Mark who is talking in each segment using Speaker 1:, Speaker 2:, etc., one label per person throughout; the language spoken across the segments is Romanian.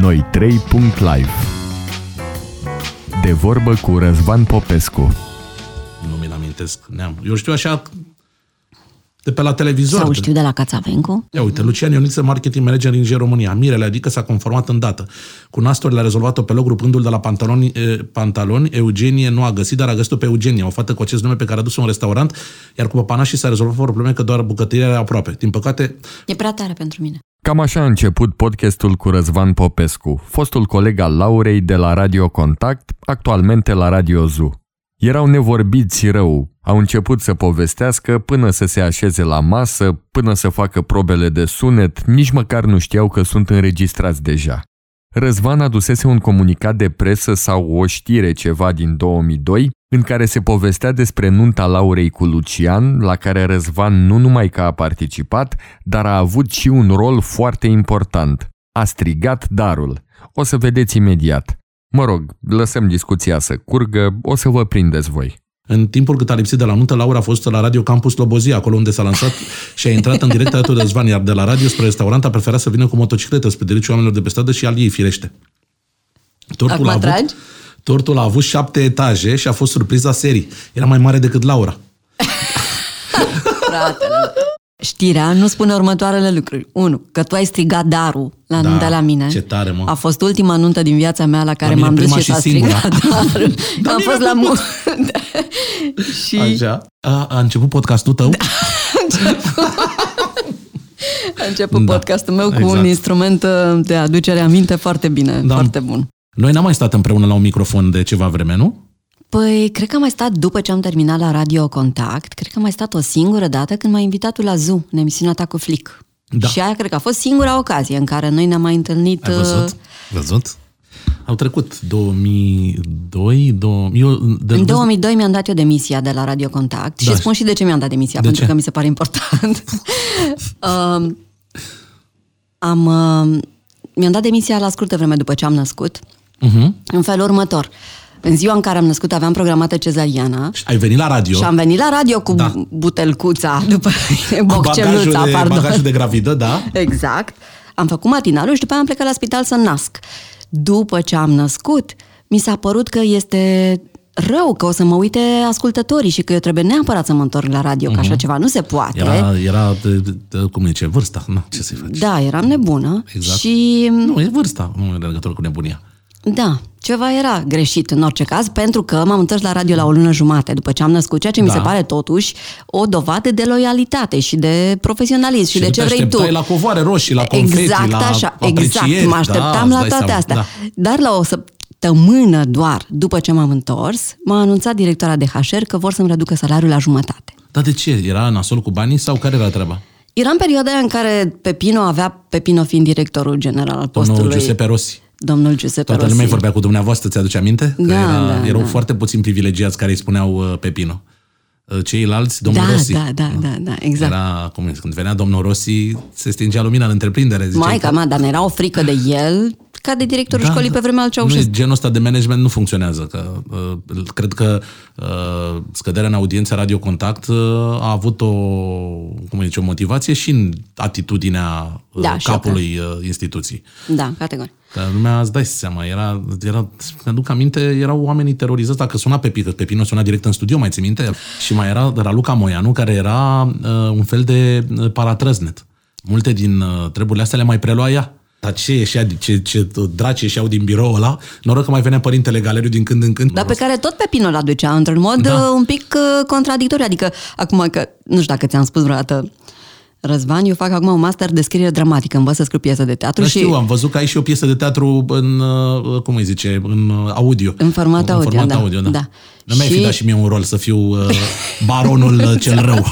Speaker 1: Noi 3.live De vorbă cu Răzvan Popescu
Speaker 2: Nu mi-l amintesc. Neam. Eu știu așa de pe la televizor.
Speaker 3: Sau știu de la Cațavencu.
Speaker 2: Ia uite, Lucian Ioniță, marketing manager în România. Mirele, adică s-a conformat în dată. Cu nasturile a rezolvat-o pe loc rupându-l de la pantaloni, e, pantaloni. Eugenie nu a găsit, dar a găsit-o pe Eugenia, o fată cu acest nume pe care a dus-o în restaurant, iar cu păpanașii s-a rezolvat fără probleme că doar bucătăria era aproape. Din păcate,
Speaker 3: E prea tare pentru mine.
Speaker 1: Cam așa a început podcastul cu Răzvan Popescu, fostul coleg al Laurei de la Radio Contact, actualmente la Radio Zu. Erau nevorbiți rău, au început să povestească până să se așeze la masă, până să facă probele de sunet, nici măcar nu știau că sunt înregistrați deja. Răzvan adusese un comunicat de presă sau o știre ceva din 2002, în care se povestea despre nunta Laurei cu Lucian, la care Răzvan nu numai că a participat, dar a avut și un rol foarte important. A strigat darul. O să vedeți imediat. Mă rog, lăsăm discuția să curgă, o să vă prindeți voi.
Speaker 2: În timpul cât a lipsit de la nuntă, Laura a fost la Radio Campus Slobozia, acolo unde s-a lansat și a intrat în direct alături de Răzvan, iar de la radio spre restaurant a preferat să vină cu motocicletă spre deliciul oamenilor de pe stradă și al ei, firește. Tortul
Speaker 3: Acum
Speaker 2: a avut,
Speaker 3: tragi?
Speaker 2: tortul a avut șapte etaje și a fost surpriza serii. Era mai mare decât Laura.
Speaker 3: Fratele. Știrea nu spune următoarele lucruri. 1. Că tu ai strigat darul la
Speaker 2: Da,
Speaker 3: nunta la mine.
Speaker 2: ce tare, mă.
Speaker 3: A fost ultima nuntă din viața mea la care
Speaker 2: mine
Speaker 3: m-am dus
Speaker 2: prima
Speaker 3: și
Speaker 2: și
Speaker 3: s-a
Speaker 2: singura.
Speaker 3: strigat darul.
Speaker 2: Da,
Speaker 3: Am
Speaker 2: mine
Speaker 3: fost la
Speaker 2: prima.
Speaker 3: munte. și
Speaker 2: Așa. A, a început podcastul tău?
Speaker 3: a început
Speaker 2: Da,
Speaker 3: podcastul meu cu
Speaker 2: exact.
Speaker 3: un instrument uh, de aducere aminte foarte bine,
Speaker 2: Da.
Speaker 3: foarte bun.
Speaker 2: Noi n-am mai stat împreună la un microfon de ceva vreme, nu?
Speaker 3: Păi, cred că am mai stat după ce am terminat la Radio Contact, cred că am mai stat o singură dată când m-a invitat tu la Zoo, în emisiunea ta cu Flick.
Speaker 2: Da.
Speaker 3: Și aia cred că a fost singura ocazie în care noi ne-am mai întâlnit.
Speaker 2: Ai văzut?
Speaker 3: uh,
Speaker 2: Văzut? Au trecut 2002, 2000, eu, de,
Speaker 3: În 2002 mi-am dat eu demisia de la Radio Contact
Speaker 2: Da.
Speaker 3: și spun și de ce mi-am dat demisia,
Speaker 2: De
Speaker 3: pentru
Speaker 2: ce?
Speaker 3: că mi se pare important. um, am, uh, mi-am dat demisia la scurtă vreme după ce am născut,
Speaker 2: Uh-huh.
Speaker 3: în felul următor. În ziua în care am născut aveam programată cezariana
Speaker 2: Ai venit la radio
Speaker 3: și am venit la radio cu
Speaker 2: Da.
Speaker 3: da. butelcuța, după
Speaker 2: cu bagajul
Speaker 3: bocceluța,
Speaker 2: de,
Speaker 3: pardon.
Speaker 2: bagajul de gravidă, da?
Speaker 3: Exact. Am făcut matinalul și după aia am plecat la spital să nasc. După ce am născut, mi s-a părut că este rău, că o să mă uite ascultătorii și că eu trebuie neapărat să mă întorc la radio, că așa ceva nu se poate.
Speaker 2: Era, era de, de, de, cum zice, vârsta. Na, ce să-i faci?
Speaker 3: Da, eram nebună
Speaker 2: Exact.
Speaker 3: și
Speaker 2: Nu, e vârsta, nu e legătură cu nebunia.
Speaker 3: da, ceva era greșit în orice caz, pentru că m-am întors la radio la o lună jumate după ce am născut, ceea ce mi
Speaker 2: Da.
Speaker 3: se pare totuși o dovadă de loialitate și de profesionalism și, de
Speaker 2: nu
Speaker 3: ce
Speaker 2: te
Speaker 3: vrei tu.
Speaker 2: așteptai la covoare roșii, la confeti,
Speaker 3: exact
Speaker 2: la
Speaker 3: așa,
Speaker 2: aprecieri,
Speaker 3: exact, mă
Speaker 2: da,
Speaker 3: așteptam
Speaker 2: îți
Speaker 3: la
Speaker 2: dai
Speaker 3: toate
Speaker 2: seama,
Speaker 3: astea.
Speaker 2: Da.
Speaker 3: Dar la o săptămână doar după ce m-am întors, m-a anunțat directora de HR că vor să-mi reducă salariul la jumătate.
Speaker 2: Dar de ce? Era nasol cu banii sau care era treaba?
Speaker 3: Era în perioada aia în care Pepino avea, Pepino fiind directorul general al
Speaker 2: Domnul
Speaker 3: postului.
Speaker 2: Giuseppe Rossi.
Speaker 3: Domnul Giuseppe
Speaker 2: Toată
Speaker 3: Rossi.
Speaker 2: lumea vorbea cu dumneavoastră, ți-aduce aminte? Că
Speaker 3: Da,
Speaker 2: era,
Speaker 3: da,
Speaker 2: erau
Speaker 3: da.
Speaker 2: foarte puțini privilegiați care îi spuneau uh, Pepino. Uh, Ceilalți, domnul
Speaker 3: Da,
Speaker 2: Rossi.
Speaker 3: da, da, da, da, exact.
Speaker 2: Era, cum zice, când venea domnul Rossi, se stingea lumina în întreprindere. ziceai
Speaker 3: Maica
Speaker 2: că-
Speaker 3: mea, dar era o frică de el ca de directorul școlii pe vremea al
Speaker 2: Da. nu,
Speaker 3: Ceaușescu.
Speaker 2: genul ăsta de management nu funcționează. Că, uh, cred că uh, scăderea în audiență Radio Contact uh, a avut o, cum zice, o motivație și în atitudinea uh,
Speaker 3: Da, și
Speaker 2: capului uh, instituției.
Speaker 3: Da, categoric.
Speaker 2: Că lumea, îți dai seama, era, era mi-aduc aminte, erau oamenii terorizați, dacă suna Pepi, că Pepino suna direct în studio, mai ții minte? Și mai era Raluca Moianu, care era uh, un fel de uh, paratrăznet. Multe din uh, treburile astea le mai prelua ea. Dar ce ieșea, ce, ce draci ieșeau din biroul ăla, noroc că mai venea părintele Galeriu din când în când.
Speaker 3: Dar pe care tot Pepino l aducea într-un mod
Speaker 2: Da.
Speaker 3: da. un pic uh, contradictoriu. Adică, acum că, nu știu dacă ți-am spus vreodată, Răzvan, eu fac acum un master de scriere dramatică, învăț să scriu piesă de teatru
Speaker 2: Da,
Speaker 3: și
Speaker 2: știu, am văzut că ai și o piesă de teatru în, uh, cum îi zice, în uh, audio.
Speaker 3: În format audio,
Speaker 2: format
Speaker 3: da.
Speaker 2: audio, da.
Speaker 3: Da.
Speaker 2: Nu mi-ai fi
Speaker 3: Și-
Speaker 2: dat și mie un rol să fiu uh, baronul uh, cel rău.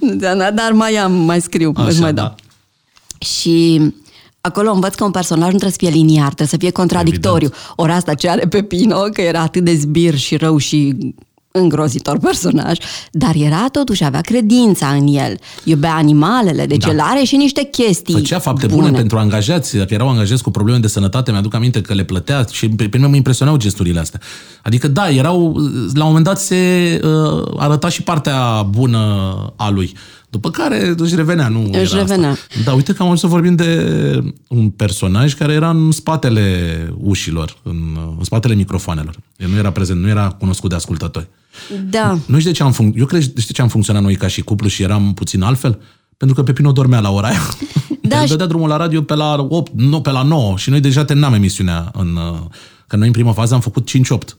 Speaker 3: Da, da, dar mai am, mai scriu,
Speaker 2: Așa,
Speaker 3: îți mai dau.
Speaker 2: da.
Speaker 3: Și acolo învăț că un personaj nu trebuie să fie liniar, trebuie să fie contradictoriu. Ori asta ce are Pepino, că era atât de zbir și rău și îngrozitor personaj, dar era totuși, avea credința în el, iubea animalele, deci
Speaker 2: Da.
Speaker 3: el are și niște chestii
Speaker 2: Făcea fapte bune.
Speaker 3: bune
Speaker 2: pentru angajați, dacă erau angajați cu probleme de sănătate, mi-aduc aminte că le plătea și pe pe mine mă impresionau gesturile astea. Adică da, erau, la un moment dat se uh, arăta și partea bună a lui. După care își revenea, nu
Speaker 3: Își
Speaker 2: era
Speaker 3: revenea.
Speaker 2: Asta. Da, uite că am ajuns să vorbim de un personaj care era în spatele ușilor, în, în spatele microfoanelor. El nu era prezent, nu era cunoscut de ascultători.
Speaker 3: Da.
Speaker 2: Nu știu de ce am func- Eu cred de ce am funcționat noi ca și cuplu și eram puțin altfel? Pentru că Pepino dormea la ora aia.
Speaker 3: Da,
Speaker 2: El
Speaker 3: și-
Speaker 2: dădea drumul la radio pe la 8, nu, pe la 9 și noi deja terminam emisiunea. În, uh, că noi în prima fază am făcut 5-8.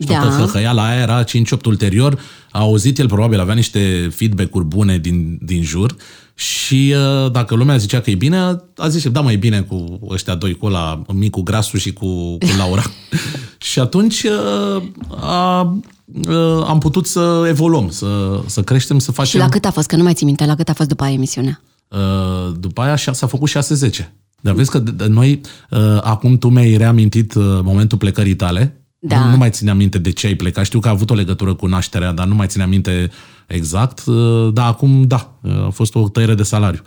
Speaker 2: Și
Speaker 3: Da.
Speaker 2: toată hăhăiala aia era 5-8 ulterior. A auzit el, probabil avea niște feedback-uri bune din, din jur și uh, dacă lumea zicea că e bine, a zis, da, mai e bine cu ăștia doi, cu la micul Grasu și cu, cu Laura. și atunci uh, a, uh, am putut să evoluăm, să, să creștem, să
Speaker 3: Și
Speaker 2: facem...
Speaker 3: la cât a fost? Că nu mai țin minte, la cât a fost după aia emisiunea?
Speaker 2: Uh, după aia șa- s-a făcut 6-10. Dar vezi că de- de- noi, uh, acum tu mi-ai reamintit uh, momentul plecării tale.
Speaker 3: Da.
Speaker 2: Nu, nu mai țineam minte de ce ai plecat. Știu că a avut o legătură cu nașterea, dar nu mai țineam minte exact. Uh, Dar acum, da, uh, a fost o tăiere de salariu.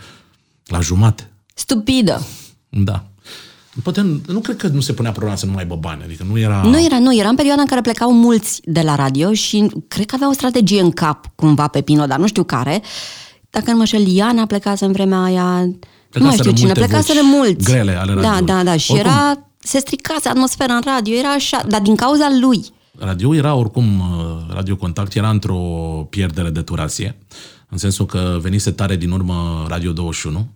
Speaker 2: La jumate.
Speaker 3: Stupidă.
Speaker 2: Da. Poate, nu- nu cred că nu se punea problema să nu mai aibă bani. Adică nu era...
Speaker 3: Nu era, nu, era în perioada în care plecau mulți de la radio și cred că avea o strategie în cap, cumva, pe Pino, dar nu știu care. Dacă nu mă șel, Iana plecase în vremea aia, nu mai
Speaker 2: Plecaseră
Speaker 3: știu cine,
Speaker 2: multe
Speaker 3: plecaseră
Speaker 2: voci
Speaker 3: mulți.
Speaker 2: grele ale
Speaker 3: Da,
Speaker 2: radioului.
Speaker 3: da, da, și
Speaker 2: Oricum.
Speaker 3: era, se stricase atmosfera în radio, era așa, dar din cauza lui.
Speaker 2: Radio era oricum, uh, Radio Contact era într-o pierdere de turație, în sensul că venise tare din urmă Radio 21,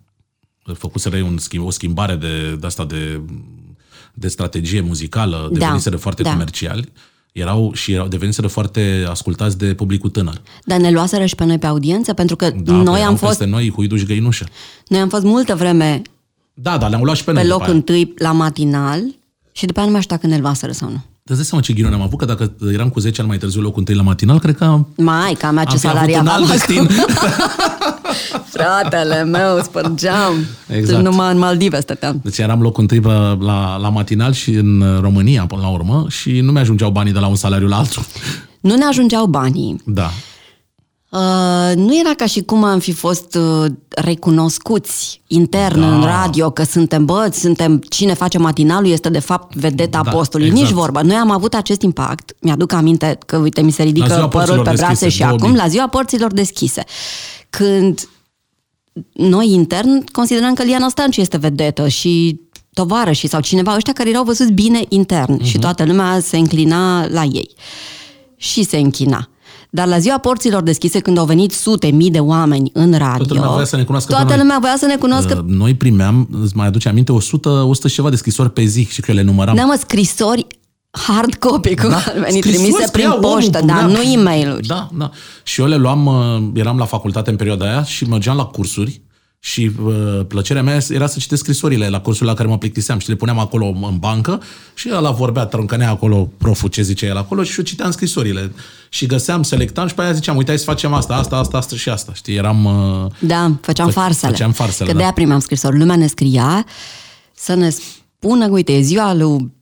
Speaker 2: făcuseră un schimb, o schimbare de, de asta de, de strategie muzicală,
Speaker 3: Da,
Speaker 2: deveniseră foarte
Speaker 3: da.
Speaker 2: comerciali, erau și erau, deveniseră foarte ascultați de publicul tânăr.
Speaker 3: Dar ne luaseră și pe noi pe audiență, pentru că
Speaker 2: Da,
Speaker 3: noi
Speaker 2: erau
Speaker 3: am fost,
Speaker 2: peste noi, Huiduș și Găinușă.
Speaker 3: noi am fost multă vreme
Speaker 2: Da, dar le-am luat și pe,
Speaker 3: pe
Speaker 2: noi după
Speaker 3: loc
Speaker 2: aia.
Speaker 3: întâi la matinal și după aia nu mai știu dacă ne luaseră sau nu.
Speaker 2: Îți dai seama ce ghinion am avut, că dacă eram cu 10 ani mai târziu locul întâi la matinal, cred că am,
Speaker 3: Mai, ca mea ce
Speaker 2: am fi avut
Speaker 3: salarii
Speaker 2: un
Speaker 3: aveam
Speaker 2: alt
Speaker 3: acum.
Speaker 2: destin.
Speaker 3: Fratele meu, spărgeam.
Speaker 2: Exact.
Speaker 3: Numai în Maldive stăteam.
Speaker 2: Deci eram locul întâi la, la, la matinal și în România până la urmă și nu mi-ajungeau banii de la un salariu la altul.
Speaker 3: Nu ne ajungeau banii.
Speaker 2: Da.
Speaker 3: Uh, nu era ca și cum am fi fost uh, recunoscuți intern
Speaker 2: Da.
Speaker 3: în radio că suntem bă, suntem cine face matinalul este de fapt vedeta
Speaker 2: Da,
Speaker 3: apostolului.
Speaker 2: exact.
Speaker 3: Nici vorba. Noi am avut acest impact. Mi-aduc aminte că, uite, mi se
Speaker 2: La
Speaker 3: ridică
Speaker 2: ziua
Speaker 3: părul
Speaker 2: porților
Speaker 3: pe brase
Speaker 2: deschise,
Speaker 3: și acum
Speaker 2: 2000.
Speaker 3: la ziua porților deschise. Când noi intern considerăm că Liana Stanciu este vedetă și tovarășii sau cineva ăștia care erau văzuți bine intern
Speaker 2: Mhm.
Speaker 3: și toată lumea se înclina la ei. Și se închina. Dar la ziua porților deschise, când au venit sute, mii de oameni în radio,
Speaker 2: lumea voia să ne cunoască pe
Speaker 3: toată
Speaker 2: noi.
Speaker 3: lumea voia să ne cunoască.
Speaker 2: Uh, Noi primeam, îți mai aduce aminte, 100, 100 și ceva de scrisori pe zi și că le număram.
Speaker 3: Ne-am scrisori hard copy, cum ar veni,
Speaker 2: Da. Scrisori
Speaker 3: trimise
Speaker 2: scria
Speaker 3: prin
Speaker 2: omul,
Speaker 3: poștă,
Speaker 2: punea-
Speaker 3: dar nu e mail
Speaker 2: Da, da. Și eu le luam, uh, eram la facultate în perioada aia și mergeam la cursuri și uh, plăcerea mea era să citesc scrisorile la cursul la care mă plictiseam și le puneam acolo în bancă și ăla vorbea, trâncănea acolo proful ce zice el acolo și eu citeam scrisorile și găseam, selectam și pe aia ziceam, uite, hai să facem asta, asta, asta, asta și asta. Știi, eram... Uh,
Speaker 3: Da, făceam
Speaker 2: Fă-
Speaker 3: farsele.
Speaker 2: făceam farsele,
Speaker 3: Că
Speaker 2: da.
Speaker 3: de-aia primeam scrisori. Lumea ne scria să ne spună, uite, e ziua lui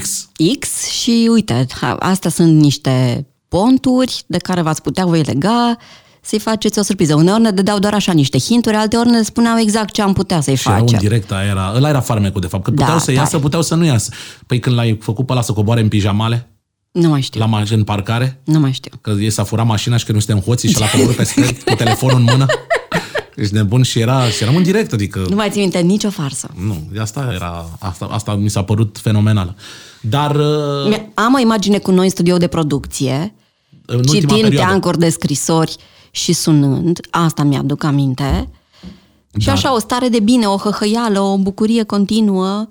Speaker 2: X.
Speaker 3: X și uite, ha, astea sunt niște ponturi de care v-ați putea voi lega să-i faceți o surpriză. Uneori ne dădeau doar așa niște hinturi, alteori ne spuneau exact ce am putea să-i
Speaker 2: Și era
Speaker 3: facem.
Speaker 2: un direct, aia era, ăla era farmecul, de fapt, că
Speaker 3: Da,
Speaker 2: puteau să
Speaker 3: tare.
Speaker 2: iasă, puteau să nu iasă. Păi când l-ai făcut pe ăla să coboare în pijamale,
Speaker 3: Nu mai știu,
Speaker 2: la mașini în parcare,
Speaker 3: nu mai știu.
Speaker 2: că e s-a furat mașina și că nu suntem hoții și l-a coborât pe scări cu telefonul în mână. Ești nebun și era, și eram în direct, adică...
Speaker 3: Nu mai țin minte nicio farsă.
Speaker 2: Nu, asta era, asta, asta mi s-a părut fenomenal. Dar uh,
Speaker 3: Mi- Am o imagine cu noi în studio de producție,
Speaker 2: în ultima
Speaker 3: citind
Speaker 2: perioadă,
Speaker 3: teancuri de scrisori și sunând, asta mi-aduc aminte, și
Speaker 2: Da.
Speaker 3: așa o stare de bine, o hăhăială, o bucurie continuă.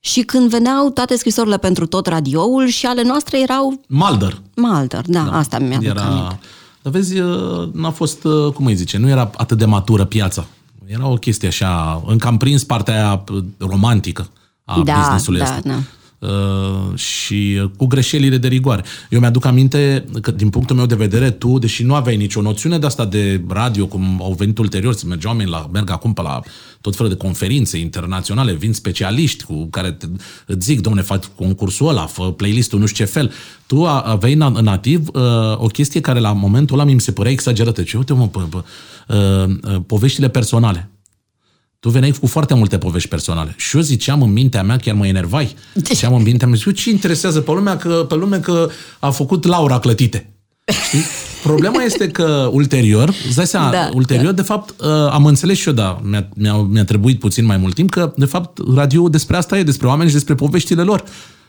Speaker 3: Și când veneau toate scrisorile pentru tot radioul și ale noastre erau
Speaker 2: Mulder.
Speaker 3: Malter, da, da asta mi-aduc
Speaker 2: era...
Speaker 3: aminte.
Speaker 2: Dar vezi, uh, n-a fost, uh, cum îi zice, nu era atât de matură piața. Era o chestie așa, încă am prins partea aia uh, romantică a
Speaker 3: Da,
Speaker 2: business-ului
Speaker 3: da,
Speaker 2: ăsta.
Speaker 3: da.
Speaker 2: Uh, și uh, cu greșelile de rigoare. Eu mi-aduc aminte că, din punctul meu de vedere, tu, deși nu aveai nicio noțiune de asta de radio, cum au venit ulterior, să mergeau oameni la, merg acum pe la tot felul de conferințe internaționale, vin specialiști cu care te, îți zic, domne, faci concursul ăla, fă playlist-ul nu știu ce fel. Tu a- aveai na- nativ uh, o chestie care la momentul ăla mi se părea exagerată. Ce uite mă, pă, pă, uh, uh, poveștile personale. Tu veneai cu foarte multe povești personale. Și eu ziceam în mintea mea, chiar mă enervai, ziceam în mintea mea, zic, eu ce interesează pe lumea că, pe lume că a făcut Laura clătite? Știi? Problema este că ulterior, îți dai seama,
Speaker 3: Da,
Speaker 2: ulterior, de fapt, uh, am înțeles și eu, da, mi-a, mi-a, mi-a trebuit puțin mai mult timp, că, de fapt, radio despre asta e, despre oameni și despre poveștile lor.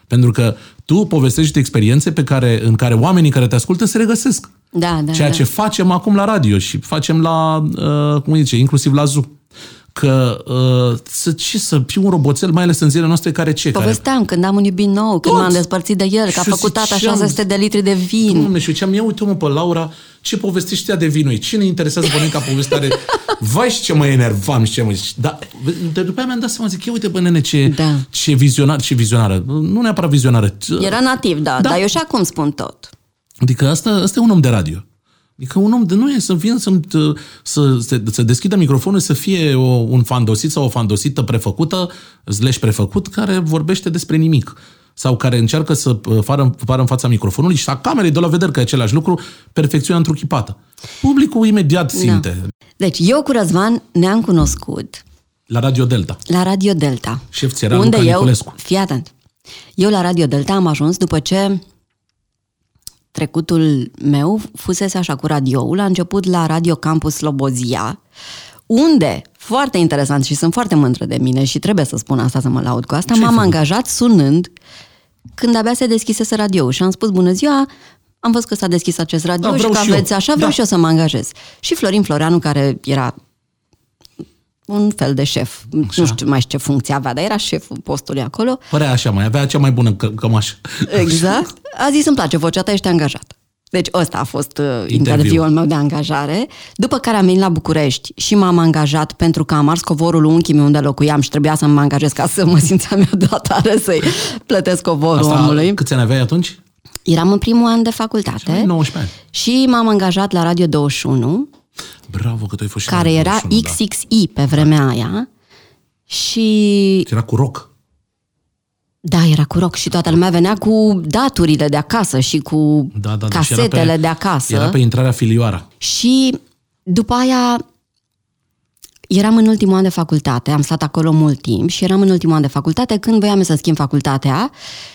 Speaker 2: Pentru că tu povestești experiențe pe care, în care oamenii care te ascultă se regăsesc.
Speaker 3: Da, da,
Speaker 2: Ceea
Speaker 3: da.
Speaker 2: ce facem acum la radio și facem la, uh, cum îi zice, inclusiv la Zoo. Că uh, să, ce să fiu un roboțel, mai ales în zilele noastre, care ce? Care,
Speaker 3: Povesteam când am un iubit nou, când
Speaker 2: Toți.
Speaker 3: m-am despărțit de el, că a
Speaker 2: Și
Speaker 3: făcut tata
Speaker 2: ziceam,
Speaker 3: 600 de litri de vin.
Speaker 2: Doamne, și ziceam, ia uite mă pe Laura, ce povestește ea de vinul Cine interesează pe mine ca povestare? Vai și ce mă enervam și ce mă zici. Dar de după aia mi-am dat seama, zic, ia uite bă nene ce,
Speaker 3: Da.
Speaker 2: ce, vizionar, ce vizionară. Nu neapărat vizionară.
Speaker 3: Era nativ, da,
Speaker 2: Da.
Speaker 3: dar eu și acum spun tot.
Speaker 2: Adică asta, asta e un om de radio. Adică un om de nu e să vină să, să, să, să deschidă microfonul să fie o, un fandosit sau o fandosită prefăcută, slash prefăcut, care vorbește despre nimic. Sau care încearcă să uh, fară, fară în fața microfonului și a camerei de la vedere că e același lucru, perfecțiunea întruchipată. Publicul imediat simte. Da.
Speaker 3: Deci eu cu Răzvan ne-am cunoscut
Speaker 2: La Radio Delta.
Speaker 3: la Radio Delta.
Speaker 2: Șef ți era
Speaker 3: unde
Speaker 2: Luca
Speaker 3: eu,
Speaker 2: Niculescu.
Speaker 3: fii atent, eu la Radio Delta am ajuns după ce trecutul meu fusese așa cu radioul, a început la Radio Campus Slobozia, unde, foarte interesant și sunt foarte mândră de mine și trebuie să spun asta, să mă laud cu asta,
Speaker 2: Ce-ai
Speaker 3: m-am
Speaker 2: făcut?
Speaker 3: angajat sunând când abia se deschisese radio și am spus bună ziua, am văzut că s-a deschis acest radio
Speaker 2: Da,
Speaker 3: și
Speaker 2: vreau
Speaker 3: că
Speaker 2: și eu.
Speaker 3: aveți așa, vreau
Speaker 2: Da.
Speaker 3: și eu să mă angajez. Și Florin Floreanu, care era un fel de șef, nu știu mai știu ce funcție avea, dar era șeful postului acolo,
Speaker 2: Părea așa, mai avea cea mai bună că- cămașă.
Speaker 3: Exact. A zis, îmi place vocea ta, ești angajat. Deci ăsta a fost uh,
Speaker 2: Interviu.
Speaker 3: interviul meu de angajare. După care am venit la București și m-am angajat pentru că am ars covorul unchii meu unde locuiam și trebuia să mă angajez ca să mă simțeam eu deodatare să-i plătesc covorul
Speaker 2: Asta,
Speaker 3: omului.
Speaker 2: câți ani aveai atunci?
Speaker 3: Eram în primul an de facultate
Speaker 2: 19 ani.
Speaker 3: și m-am angajat la Radio 21,
Speaker 2: Bravo că tu ai fost și la
Speaker 3: care
Speaker 2: Radio
Speaker 3: era
Speaker 2: 21, da.
Speaker 3: XXI pe vremea aia. Și
Speaker 2: Era cu rock.
Speaker 3: da, era cu rock și toată lumea venea cu daturile de acasă și cu
Speaker 2: Da, da, da. și era
Speaker 3: casetele
Speaker 2: pe,
Speaker 3: de acasă.
Speaker 2: Era pe intrarea filioara.
Speaker 3: Și după aia eram în ultimul an de facultate, am stat acolo mult timp și eram în ultimul an de facultate când voiam să schimb facultatea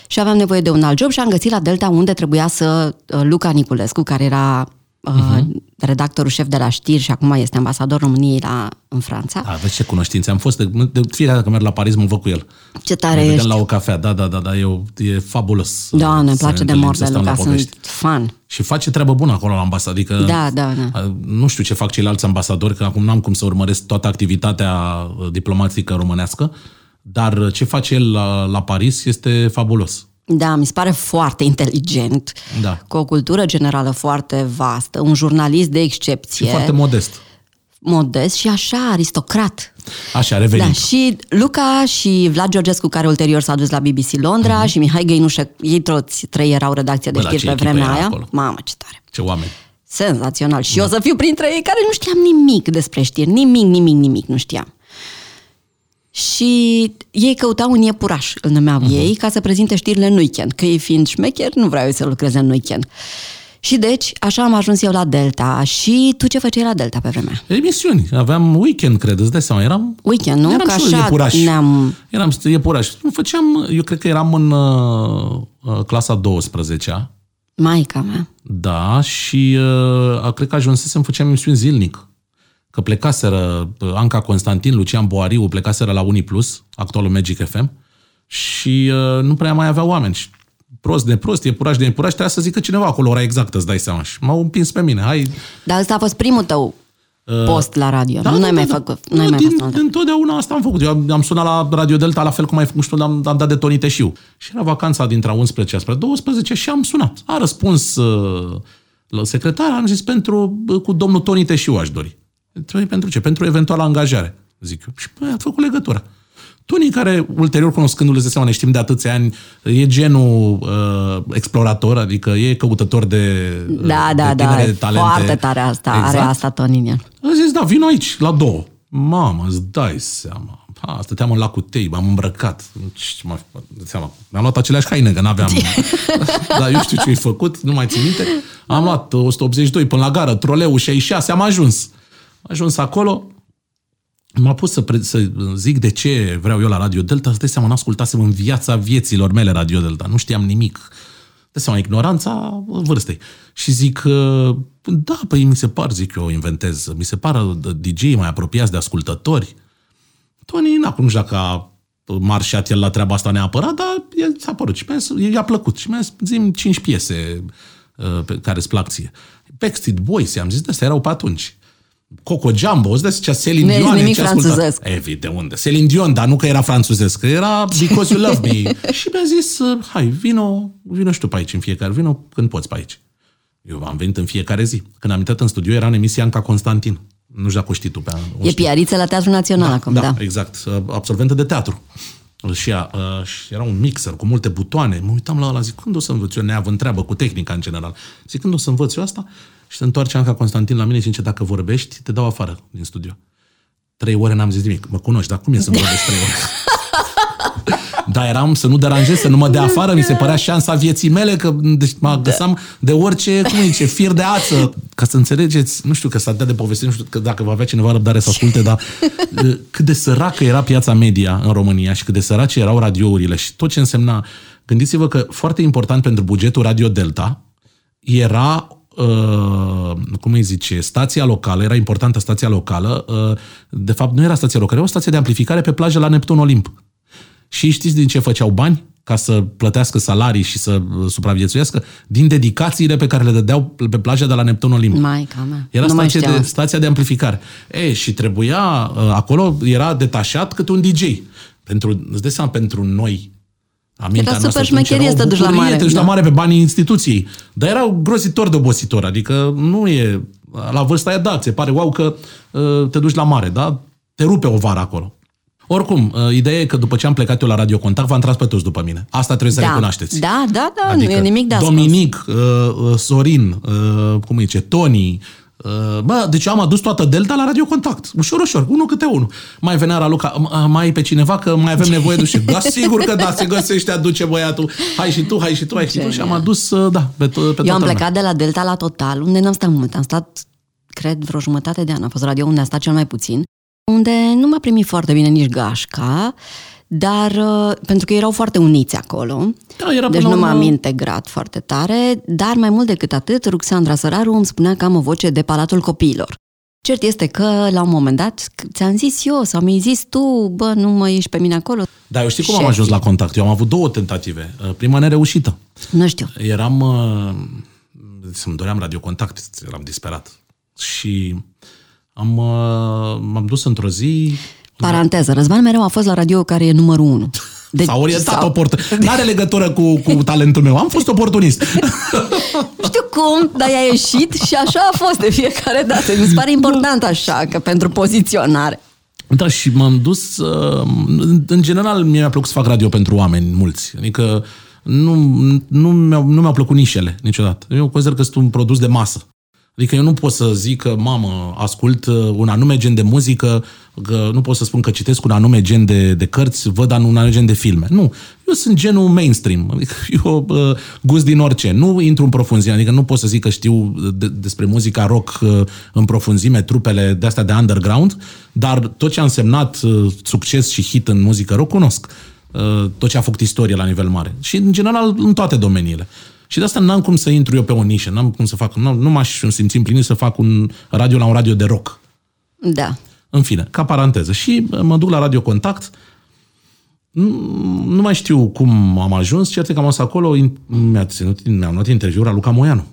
Speaker 3: și aveam nevoie de un alt job și am găsit la Delta unde trebuia să uh, Luca Niculescu, care era uh, redactorul șef de la știri și acum este ambasador României la, în Franța.
Speaker 2: Da, vezi ce cunoștințe. Am fost de, de fiecare dată când merg la Paris, mă văd cu el.
Speaker 3: Ce tare
Speaker 2: ne vedem
Speaker 3: ești!
Speaker 2: la o cafea, da, da, da, da, e, o, e fabulos.
Speaker 3: Da, ne
Speaker 2: să
Speaker 3: place de
Speaker 2: întâlnim,
Speaker 3: mor
Speaker 2: să
Speaker 3: de
Speaker 2: stăm la
Speaker 3: Luca,
Speaker 2: povești.
Speaker 3: sunt fan.
Speaker 2: Și face treabă bună acolo la ambasadă, adică
Speaker 3: Da, da, da.
Speaker 2: a, nu știu ce fac ceilalți ambasadori, că acum n-am cum să urmăresc toată activitatea uh, diplomatică românească, dar uh, ce face el la, la Paris este fabulos.
Speaker 3: Da, mi se pare foarte inteligent,
Speaker 2: Da.
Speaker 3: cu o cultură generală foarte vastă, un jurnalist de
Speaker 2: Și
Speaker 3: excepție.
Speaker 2: foarte modest.
Speaker 3: modest și așa, aristocrat.
Speaker 2: Așa, revenim.
Speaker 3: Da, și Luca și Vlad Georgescu, care ulterior s-a dus la BBC Londra, și Mihai Găinușă, ei toți trei erau redacția de
Speaker 2: Mhm. Bă, dar
Speaker 3: știri
Speaker 2: ce
Speaker 3: pe
Speaker 2: echipă
Speaker 3: vremea
Speaker 2: era
Speaker 3: aia.
Speaker 2: acolo?
Speaker 3: Mamă, ce tare!
Speaker 2: Ce oameni.
Speaker 3: Senzațional. Și eu o să fiu printre ei care nu știam nimic despre știri. Nimic, nimic, nimic nu știam. Și ei căutau un iepuraș, îl numeau uh-huh. ei, ca să prezinte știrile în weekend. Că ei fiind șmecheri, nu vreau eu să lucreze în weekend. Și deci, așa am ajuns eu la Delta. Și tu ce făceai la Delta pe vremea?
Speaker 2: Emisiuni. Aveam weekend, cred, îți dai seama. Eram,
Speaker 3: Weekend, nu?
Speaker 2: eram
Speaker 3: Că
Speaker 2: și eu
Speaker 3: așa
Speaker 2: iepuraș.
Speaker 3: ne-am...
Speaker 2: Eram iepuraș. Nu făceam, eu cred că eram în uh, uh, clasa 12
Speaker 3: Maica mea.
Speaker 2: Da, și uh, cred că ajunsesem, făceam emisiuni zilnic. Că plecaseră uh, Anca Constantin, Lucian Boariu, plecaseră la Uniplus, actualul Magic FM, și uh, nu prea mai avea oameni. Și prost de prost, e puraj de e puraj, trebuia să zică cineva acolo ora exactă, îți dai seama. Și m-au împins pe mine. Hai,
Speaker 3: Dar ăsta a fost primul tău post la radio.
Speaker 2: da,
Speaker 3: nu
Speaker 2: da,
Speaker 3: ai
Speaker 2: da,
Speaker 3: mai
Speaker 2: da.
Speaker 3: făcut. Nu ai
Speaker 2: Nu,
Speaker 3: mai
Speaker 2: din,
Speaker 3: fost în altă.
Speaker 2: Întotdeauna asta am făcut. Eu am, am sunat la Radio Delta, la fel cum ai făcut și tu, am, am dat de Toni Teșiu. Și era vacanța dintre 11 spre 12 și am sunat. A răspuns uh, la secretar, am zis pentru, uh, cu domnul Toni Teșiu aș dori. Toni, pentru ce? Pentru eventuală angajare. Zic eu. Și băi, a făcut legătura. Toni, care ulterior cunoscându-le, de seama, ne știm de atâția ani, e genul uh, explorator, adică e căutător de, uh,
Speaker 3: Da, da,
Speaker 2: de
Speaker 3: da,
Speaker 2: tinere
Speaker 3: e
Speaker 2: talente.
Speaker 3: foarte tare asta. Are
Speaker 2: Exact.
Speaker 3: asta Toni în el.
Speaker 2: A zis, da, vin aici, la două. Mamă, îți dai seama. Ha, stăteam în lacul Tei, m-am îmbrăcat. Ce mă, seama. Mi-am luat aceleași haine, că n-aveam... Dar eu știu ce ai făcut, nu mai țin minte. Am luat 182 până la gară, troleu 66, am ajuns. Am ajuns acolo, m-a pus să, pre- să zic de ce vreau eu la Radio Delta, să dai seama, n-ascultasem în viața vieților mele Radio Delta, nu știam nimic. de seama, ignoranța vârstei. Și zic, uh, da, păi mi se par, zic eu, inventez, mi se par DJ mai apropiați de ascultători. Tony, n nu știu dacă a marșat el la treaba asta neapărat, dar el s-a părut și i-a plăcut. Și mi-a zis, zim cinci piese uh, pe care îți plac ție. Backstreet Boys, i-am zis, de astea erau pe atunci. Coco Jumbo, îți dai zicea Celine Dion.
Speaker 3: Nu nimic franțuzesc.
Speaker 2: Evident, de unde? Celine Dion, dar nu că era franțuzesc, că era Because You Love Me. și mi-a zis, hai, vino, vino și tu pe aici în fiecare, vino când poți pe aici. Eu am venit în fiecare zi. Când am intrat în studio, era în emisia Anca Constantin. Nu știu dacă o știi tu pe
Speaker 3: E piariță la Teatrul Național
Speaker 2: da,
Speaker 3: acum,
Speaker 2: da.
Speaker 3: da.
Speaker 2: exact. Absolventă de teatru. Și, ea, uh, și era un mixer cu multe butoane. Mă uitam la ăla, zic, când o să învăț eu neavând treabă cu tehnica în general? Zic, când o să învăț eu asta? Și se întoarce Anca Constantin la mine și zice, dacă vorbești, te dau afară din studio. Trei ore n-am zis nimic. Mă cunoști, dar cum e să vorbesc trei ore? Dar eram să nu deranjez, să nu mă dea afară, mi se părea șansa vieții mele, că deci mă da. găsam de orice, cum zice, fir de ață. Ca să înțelegeți, nu știu că s-a dat de poveste, nu știu că dacă va avea cineva răbdare să asculte, dar cât de săracă era piața media în România și cât de sărace erau radiourile și tot ce însemna. Gândiți-vă că foarte important pentru bugetul Radio Delta era Uh, cum îi zice, stația locală, era importantă stația locală, uh, de fapt nu era stația locală, era o stație de amplificare pe plajă la Neptun Olimp. Și știți din ce făceau bani? ca să plătească salarii și să uh, supraviețuiască, din dedicațiile pe care le dădeau pe plaja de la Neptun Olimp.
Speaker 3: Maica mea.
Speaker 2: Era stație de, stația de amplificare. E, și trebuia, uh, acolo era detașat câte un DJ. Pentru, îți dai seama, pentru noi,
Speaker 3: Amintea era super șmecherie să te duci la mare.
Speaker 2: Te duci da. la mare pe banii instituției. Dar erau grozitor de obositor. Adică nu e... La vârsta aia, da, ți pare wow că uh, te duci la mare, da? Te rupe o vară acolo. Oricum, uh, ideea e că după ce am plecat eu la Radio Contact, v-am tras pe toți după mine. Asta trebuie să
Speaker 3: da.
Speaker 2: recunoașteți.
Speaker 3: Da, da, da, adică nu e nimic de ascuns.
Speaker 2: Dominic, uh, uh, Sorin, uh, cum îi zice, Tony, uh, Bă, deci am adus toată Delta la Radio Contact. Ușor, ușor, unul câte unul. Mai venea Raluca, mai pe cineva că mai avem nevoie de și Da, sigur că da, se găsește, aduce băiatul. Hai și tu, hai și tu, hai și tu. Și am adus, da, pe, pe
Speaker 3: Eu am plecat de la Delta la Total, unde n-am stat mult. Am stat, cred, vreo jumătate de an. A fost radio unde am stat cel mai puțin unde nu m-a primit foarte bine nici gașca, dar uh, pentru că erau foarte uniți acolo,
Speaker 2: da, era
Speaker 3: deci nu m-am integrat foarte tare, dar mai mult decât atât, Ruxandra Săraru îmi spunea că am o voce de Palatul Copiilor. Cert este că, la un moment dat, ți-am zis eu sau mi-ai zis tu, bă, nu mă ieși pe mine acolo.
Speaker 2: Da, eu știu cum am ajuns la contact. Eu am avut două tentative. Uh, prima nereușită.
Speaker 3: Nu știu.
Speaker 2: Eram... Uh, să-mi doream radiocontact, eram disperat. Și am, uh, m-am dus într-o zi...
Speaker 3: Paranteză, Răzvan mereu a fost la radio care e numărul unu.
Speaker 2: Deci, S-a orientat sau... oport... N-are legătură cu, cu talentul meu. Am fost oportunist.
Speaker 3: Știu cum, dar i-a ieșit și așa a fost de fiecare dată. Mi se pare important așa, că pentru poziționare.
Speaker 2: Da, și m-am dus... Uh, în general, mi-a plăcut să fac radio pentru oameni mulți. Adică nu, nu, mi-au, nu mi-au plăcut nișele niciodată. Eu consider că sunt un produs de masă. Adică eu nu pot să zic că, mamă, ascult uh, un anume gen de muzică, că nu pot să spun că citesc un anume gen de, de cărți, văd un anume gen de filme. Nu. Eu sunt genul mainstream. Adică eu uh, gust din orice. Nu intru în profunzime. Adică nu pot să zic că știu de, despre muzica rock uh, în profunzime, trupele de astea de underground, dar tot ce a însemnat uh, succes și hit în muzică rock cunosc. Uh, tot ce a făcut istorie la nivel mare. Și, în general, în toate domeniile. Și de asta n-am cum să intru eu pe o nișă, n-am cum să fac, nu, nu m-aș simți împlinit să fac un radio la un radio de rock.
Speaker 3: Da.
Speaker 2: În fine, ca paranteză. Și mă duc la Radio Contact, nu mai știu cum am ajuns, cert că am ajuns acolo, mi-a ținut, mi-am luat interviul la Luca Moianu.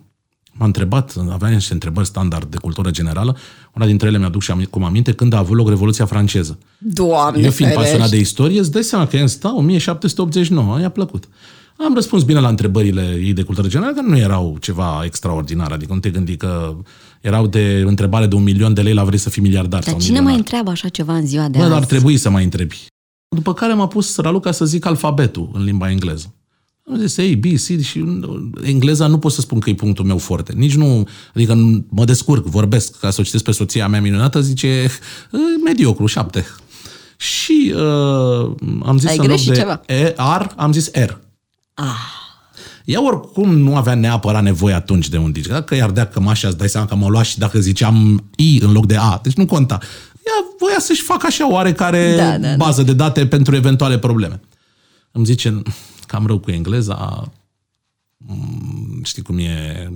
Speaker 2: M-a întrebat, avea niște întrebări standard de cultură generală, una dintre ele mi-aduc și am, cum aminte, când a avut loc Revoluția franceză.
Speaker 3: Doamne
Speaker 2: Eu fiind ferești. pasionat de istorie, îți dai seama că e în sta 1789, i-a plăcut. Am răspuns bine la întrebările ei de cultură generală, că nu erau ceva extraordinar. Adică nu te gândi că erau de întrebare de un milion de lei la vrei să fii miliardar
Speaker 3: Dar
Speaker 2: sau
Speaker 3: cine
Speaker 2: milionar.
Speaker 3: mai întreabă așa ceva în ziua de
Speaker 2: Bă,
Speaker 3: azi?
Speaker 2: dar ar trebui să mai întrebi. După care m-a pus Raluca să zic alfabetul în limba engleză. Am zis A, B, C și engleza nu pot să spun că e punctul meu foarte. Nici nu, adică mă descurc, vorbesc, ca să o citesc pe soția mea minunată, zice mediocru, șapte. Și uh, am zis
Speaker 3: Ai
Speaker 2: în loc de
Speaker 3: ceva.
Speaker 2: E, R, am zis R.
Speaker 3: Ah.
Speaker 2: Ea oricum nu avea neapărat nevoie atunci de un DJ. Dacă i-ar dea cămașa, îți dai seama că mă lua și dacă ziceam I în loc de A. Deci nu conta. Ea voia să-și facă așa oarecare
Speaker 3: Da, da, da.
Speaker 2: bază de date pentru eventuale probleme. Îmi zice, cam rău cu engleza, mm, știi cum e,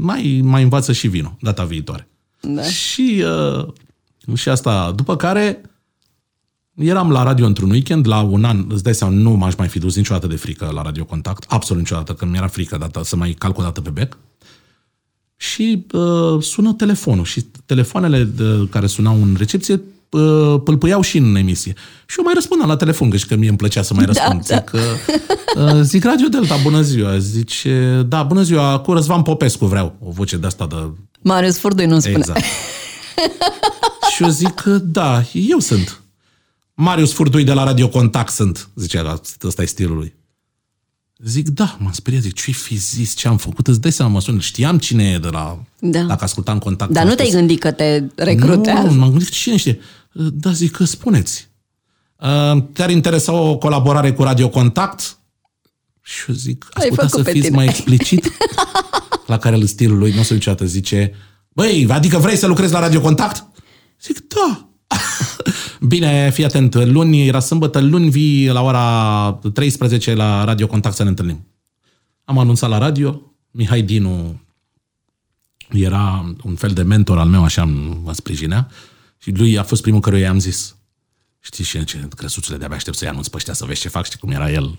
Speaker 2: mai, mai învață și vinul data viitoare.
Speaker 3: Da.
Speaker 2: Și, uh, și asta, după care eram la radio într-un weekend, la un an, îți dai seama, nu m-aș mai fi dus niciodată de frică la Radio Contact, absolut niciodată, că mi-era frică data, să mai calc o dată pe bec. Și uh, sună telefonul și telefoanele de, care sunau în recepție uh, pâlpâiau și în emisie. Și eu mai răspundeam la telefon, că și că mie îmi plăcea să mai
Speaker 3: Da,
Speaker 2: răspund.
Speaker 3: da.
Speaker 2: Zic, uh, uh, zic, Radio Delta, bună ziua. Zice, da, bună ziua, cu Răzvan Popescu vreau. O voce de asta de
Speaker 3: Marius Furdui nu spune.
Speaker 2: Exact. și eu zic că da, eu sunt. Marius Furdui de la Radio Contact sunt, zicea, ăsta e stilul lui. Zic, da, m-am speriat, zic, ce-i fi zis, ce am făcut, îți dai seama, mă sun, știam cine e de la,
Speaker 3: Da.
Speaker 2: dacă ascultam contact.
Speaker 3: Dar
Speaker 2: am
Speaker 3: nu te-ai
Speaker 2: spus.
Speaker 3: gândit că te recrutează?
Speaker 2: Nu, m-am gândit, cine știe? Da, zic că spuneți. Uh, Te-ar interesa o colaborare cu Radio Contact? Și eu zic, ați
Speaker 3: Ai
Speaker 2: putea
Speaker 3: făcut
Speaker 2: să
Speaker 3: pe
Speaker 2: fiți
Speaker 3: tine.
Speaker 2: mai explicit? la care îl stilul lui, nu o să niciodată, zice, băi, adică vrei să lucrezi la Radio Contact? Zic, da. Bine, fii atent, luni era sâmbătă, luni vii la ora 13 la Radio Contact să ne întâlnim. Am anunțat la radio, Mihai Dinu era un fel de mentor al meu, așa mă sprijinea, și lui a fost primul căruia i-am zis, știi și ce crăsuțule, de-abia aștept să-i anunț pe ăștia să vezi ce fac, știi cum era el.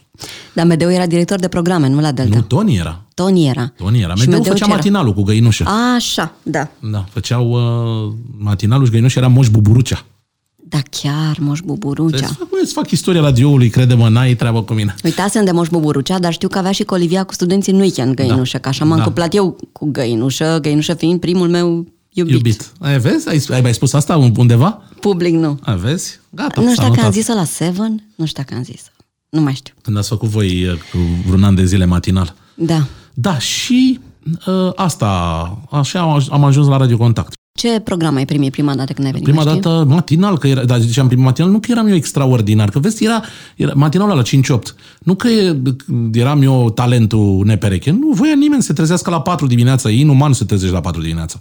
Speaker 3: Dar Medeu era director de programe, nu la Delta.
Speaker 2: Nu, Toni era.
Speaker 3: Toni era.
Speaker 2: Toni era.
Speaker 3: Și
Speaker 2: Medeu
Speaker 3: Medeu
Speaker 2: făcea
Speaker 3: ce era?
Speaker 2: matinalul cu găinușă.
Speaker 3: Așa, da.
Speaker 2: Da, făceau uh, matinalul și găinușă era Moș Buburucea.
Speaker 3: Da, chiar, Moș Buburucea.
Speaker 2: Îți fac, îți fac istoria radioului, crede-mă, n-ai treabă cu mine.
Speaker 3: Uitasem de Moș Buburucea, dar știu că avea și colivia cu studenții în weekend Găinușă, că așa m-am
Speaker 2: Da.
Speaker 3: cuplat eu cu Găinușă, Găinușă fiind primul meu iubit.
Speaker 2: Iubit. Ai, vezi? Ai, ai mai spus asta undeva?
Speaker 3: Public nu.
Speaker 2: Ai, vezi? Gata,
Speaker 3: nu
Speaker 2: s-a
Speaker 3: știu dacă am
Speaker 2: notat.
Speaker 3: zis-o la Seven, nu știu dacă am zis Nu mai știu.
Speaker 2: Când ați făcut voi uh, cu vreun an de zile matinal.
Speaker 3: Da.
Speaker 2: Da, și uh, asta, așa am aj- am ajuns la Radio Contact.
Speaker 3: Ce program ai primit prima dată când ai venit?
Speaker 2: Prima
Speaker 3: mai știi?
Speaker 2: dată matinal, că era, dar ziceam prima matinal, nu că eram eu extraordinar, că vezi, era, era matinalul la 5-8. Nu că e, eram eu talentul nepereche, nu voia nimeni să se trezească la 4 dimineața, e inuman să te trezești la 4 dimineața.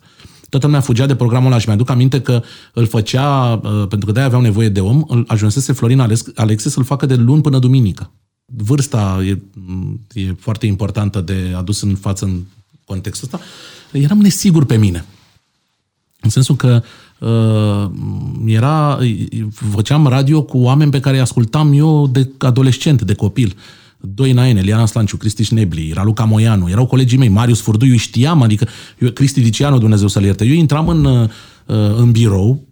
Speaker 2: Toată lumea fugea de programul ăla și mi-aduc aminte că îl făcea, uh, pentru că de-aia aveau nevoie de om, îl ajunsese Florin Alex, Alexe să-l facă de luni până duminică. Vârsta e, e foarte importantă de adus în față în contextul ăsta. Eram nesigur pe mine. În sensul că uh, era, făceam radio cu oameni pe care îi ascultam eu de adolescent, de copil. Doi Naene, Liana Slanciu, Cristi Șnebli, Raluca Moianu, erau colegii mei, Marius Furduiu, îi știam, adică eu, Cristi Dicianu, Dumnezeu să-l ierte. Eu intram în, uh, în birou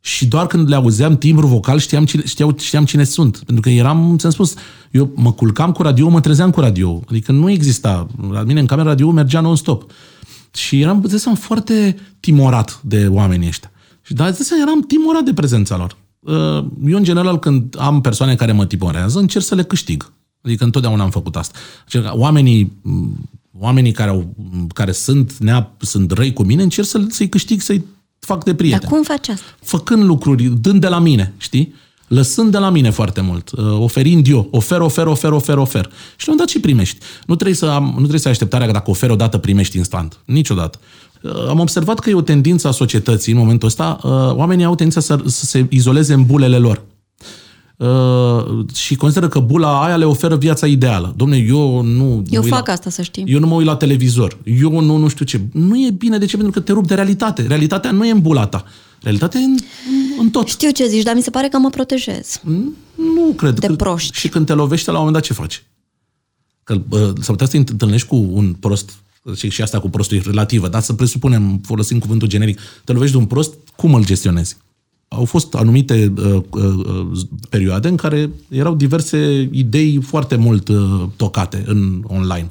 Speaker 2: și doar când le auzeam timbru vocal știam cine, știau, știam cine sunt. Pentru că eram, ți-am spus, eu mă culcam cu radio, mă trezeam cu radio. Adică nu exista. La mine în camera radio mergea non-stop. Și eram, îți dai seama, foarte timorat de oamenii ăștia. Și dar îți dai seama, eram timorat de prezența lor. Uh, Eu, în general, când am persoane care mă timorează, încerc să le câștig. Adică întotdeauna am făcut asta. Încerc ca Oamenii, oamenii care, au, care sunt, nea, sunt răi cu mine, încerc să, să-i câștig, să-i fac de prieten
Speaker 3: Dar cum faci asta?
Speaker 2: făcând lucruri, dând de la mine, știi? Lăsând de la mine foarte mult, uh, oferind eu, ofer, ofer, ofer, ofer, ofer. Și la un dat și primești. Nu trebuie să, am, nu trebuie să ai așteptarea că dacă oferi odată, primești instant. Niciodată. Uh, Am observat că e o tendință a societății în momentul ăsta, uh, oamenii au tendința să, să se izoleze în bulele lor. Uh, și consideră că bula aia le oferă viața ideală. Domne, eu nu...
Speaker 3: Eu
Speaker 2: uit
Speaker 3: fac
Speaker 2: la...
Speaker 3: asta, să știi.
Speaker 2: Eu nu mă uit la televizor. Eu nu, nu știu ce. Nu e bine. De ce? Pentru că te rup de realitate. Realitatea nu e în bula ta. Realitatea e în, în, în tot.
Speaker 3: Știu ce zici, dar mi se pare că mă protejez.
Speaker 2: Nu cred.
Speaker 3: De
Speaker 2: că,
Speaker 3: proști.
Speaker 2: Și când te lovește la un moment dat, ce faci? Că bă, s-ar putea să te întâlnești cu un prost, și, și asta cu prostul e relativă, dar să presupunem, folosim cuvântul generic, te lovești de un prost, cum îl gestionezi? Au fost anumite uh, uh, uh, perioade în care erau diverse idei foarte mult uh, tocate în online.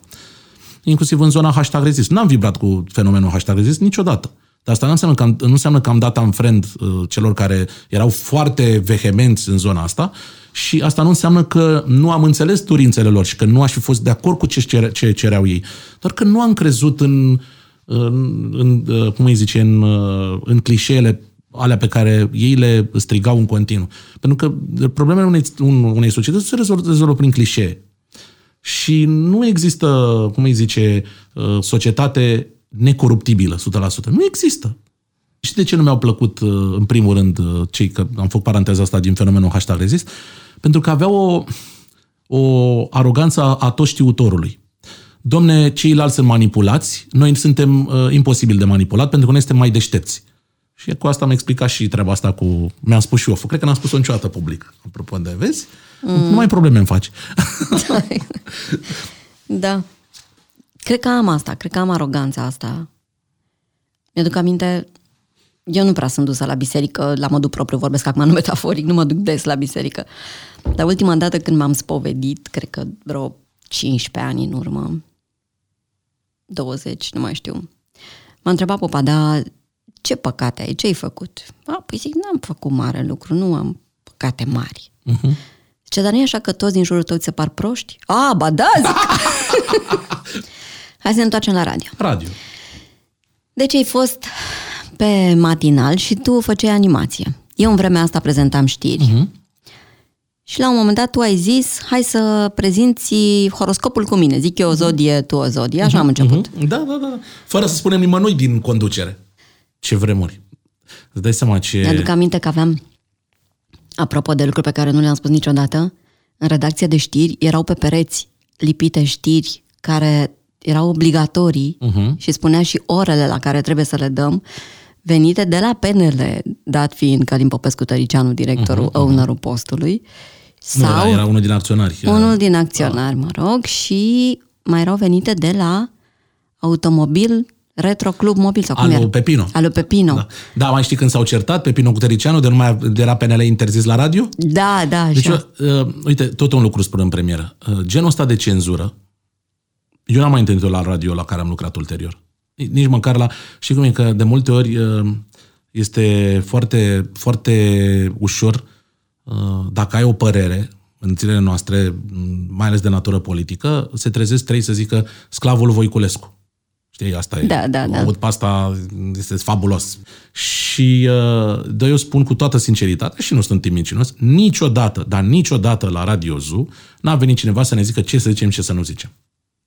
Speaker 2: Inclusiv în zona hashtag rezist. N-am vibrat cu fenomenul hashtag rezist niciodată. Dar asta nu înseamnă că am, nu înseamnă că am dat în friend uh, celor care erau foarte vehemenți în zona asta și asta nu înseamnă că nu am înțeles dorințele lor și că nu aș fi fost de acord cu ce, cere, ce cereau ei. Doar că nu am crezut în, în, în uh, cum îi zice, în, uh, în clișeele alea pe care ei le strigau în continuu. Pentru că problemele unei, un- unei societăți se rezolvă, rezolvă prin clișee. Și nu există, cum îi zice, uh, societate necoruptibilă, 100%. Nu există. Și de ce nu mi-au plăcut, uh, în primul rând, uh, cei că am făcut paranteza asta din fenomenul hashtag rezist? Pentru că aveau o, o aroganță a, a tot știutorului. domne, ceilalți sunt manipulați, noi suntem uh, imposibil de manipulat pentru că noi suntem mai deștepți. Și cu asta am explicat și treaba asta cu... Mi-am spus și eu, cred că n-am spus-o niciodată public. Apropo de, vezi? Mm. Nu mai probleme îmi faci.
Speaker 3: da. Cred că am asta, cred că am aroganța asta. Mi-aduc aminte, eu nu prea sunt dusă la biserică, la modul propriu, vorbesc acum nu metaforic, nu mă duc des la biserică. Dar ultima dată când m-am spovedit, cred că vreo 15 ani în urmă, 20, nu mai știu, m-a întrebat popa, dar ce păcate ai, ce ai făcut? A, păi zic, n-am făcut mare lucru, nu am păcate mari. Uh-huh. Zice, dar nu e așa că toți din jurul tău ți se par proști? A, ba da, zic. Hai să ne întoarcem la radio.
Speaker 2: Radio.
Speaker 3: Deci ai fost pe matinal și tu făceai animație. Eu în vremea asta prezentam știri. Uh-huh. Și la un moment dat tu ai zis, hai să prezinți horoscopul cu mine. Zic eu o zodie, tu o zodie. Așa uh-huh. am început.
Speaker 2: Uh-huh. Da, da, da. Fără să spunem nimănui din conducere. Ce vremuri. Îți dai seama ce...
Speaker 3: Mi-aduc aminte că aveam, apropo de lucruri pe care nu le-am spus niciodată, în redacția de știri erau pe pereți lipite știri care erau obligatorii uh-huh. și spunea și orele la care trebuie să le dăm, venite de la PNL, dat fiind Călim Popescu Tăricianu, directorul, uh-huh, ownerul postului.
Speaker 2: Sau nu, era unul din acționari.
Speaker 3: Unul din acționari, mă rog, și mai erau venite de la automobil Retro Club Mobil sau cum
Speaker 2: Alu
Speaker 3: era?
Speaker 2: Pepino.
Speaker 3: Alu Pepino.
Speaker 2: Da. da, mai știi când s-au certat Pepino cu Tăricianu de nu mai era PNL interzis la radio?
Speaker 3: Da, da,
Speaker 2: Deci, uh, uite, tot un lucru spun în premieră. Uh, genul ăsta de cenzură, eu n-am mai întâlnit-o la radio la care am lucrat ulterior. Nici măcar la... Știi cum e că de multe ori uh, este foarte, foarte ușor uh, dacă ai o părere în zilele noastre, mai ales de natură politică, se trezesc trei să zică sclavul Voiculescu. Știi, asta e.
Speaker 3: Da, da, da.
Speaker 2: Aud pe asta, este fabulos. Și uh, de eu spun cu toată sinceritate și nu sunt timicinos, niciodată, dar niciodată la Radio Zu n-a venit cineva să ne zică ce să zicem, ce să nu zicem.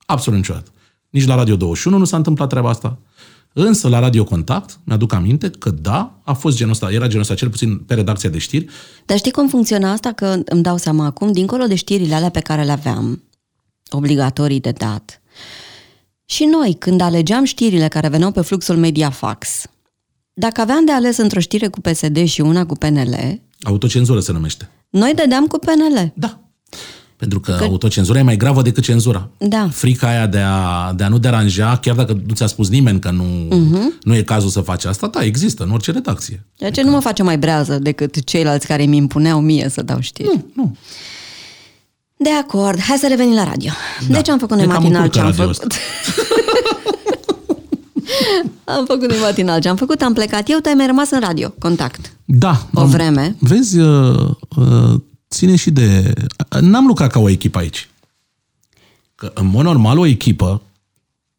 Speaker 2: Absolut niciodată. Nici la Radio 21 nu s-a întâmplat treaba asta. Însă la Radio Contact, mi-aduc aminte că da, a fost genul ăsta, era genul ăsta, cel puțin pe redacția de știri.
Speaker 3: Dar știi cum funcționa asta? Că îmi dau seama acum, dincolo de știrile alea pe care le aveam, obligatorii de dat, și noi, când alegeam știrile care veneau pe fluxul Mediafax, dacă aveam de ales într-o știre cu PSD și una cu PNL...
Speaker 2: Autocenzură se numește.
Speaker 3: Noi dădeam cu PNL.
Speaker 2: Da. Pentru că, că autocenzura e mai gravă decât cenzura.
Speaker 3: Da.
Speaker 2: Frica aia de a, de a nu deranja, chiar dacă nu ți-a spus nimeni că nu, uh-huh. nu e cazul să faci asta, da, există în orice redacție.
Speaker 3: De ce adică... nu mă face mai brează decât ceilalți care mi impuneau mie să dau știri.
Speaker 2: Nu, nu.
Speaker 3: De acord, hai să revenim la radio. Da. Deci am făcut noi matinal ce am făcut. am făcut noi matinal ce am făcut, am plecat eu, tu ai mai rămas în radio, contact.
Speaker 2: Da.
Speaker 3: O
Speaker 2: am,
Speaker 3: vreme.
Speaker 2: Vezi, uh, uh, ține și de... N-am lucrat ca o echipă aici. Că, în mod normal, o echipă